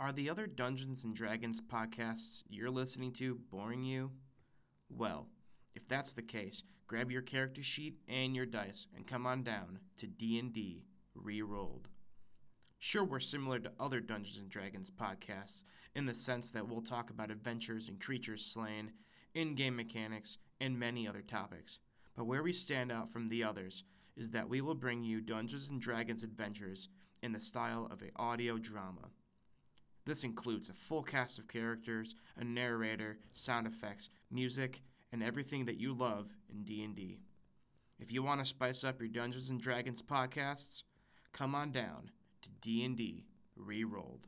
Are the other Dungeons and Dragons podcasts you're listening to boring you? Well, if that's the case, grab your character sheet and your dice and come on down to D&D Rerolled. Sure, we're similar to other Dungeons and Dragons podcasts in the sense that we'll talk about adventures and creatures slain, in-game mechanics, and many other topics. But where we stand out from the others is that we will bring you Dungeons and Dragons adventures in the style of an audio drama. This includes a full cast of characters, a narrator, sound effects, music, and everything that you love in D&D. If you want to spice up your Dungeons and Dragons podcasts, come on down to D&D Rerolled.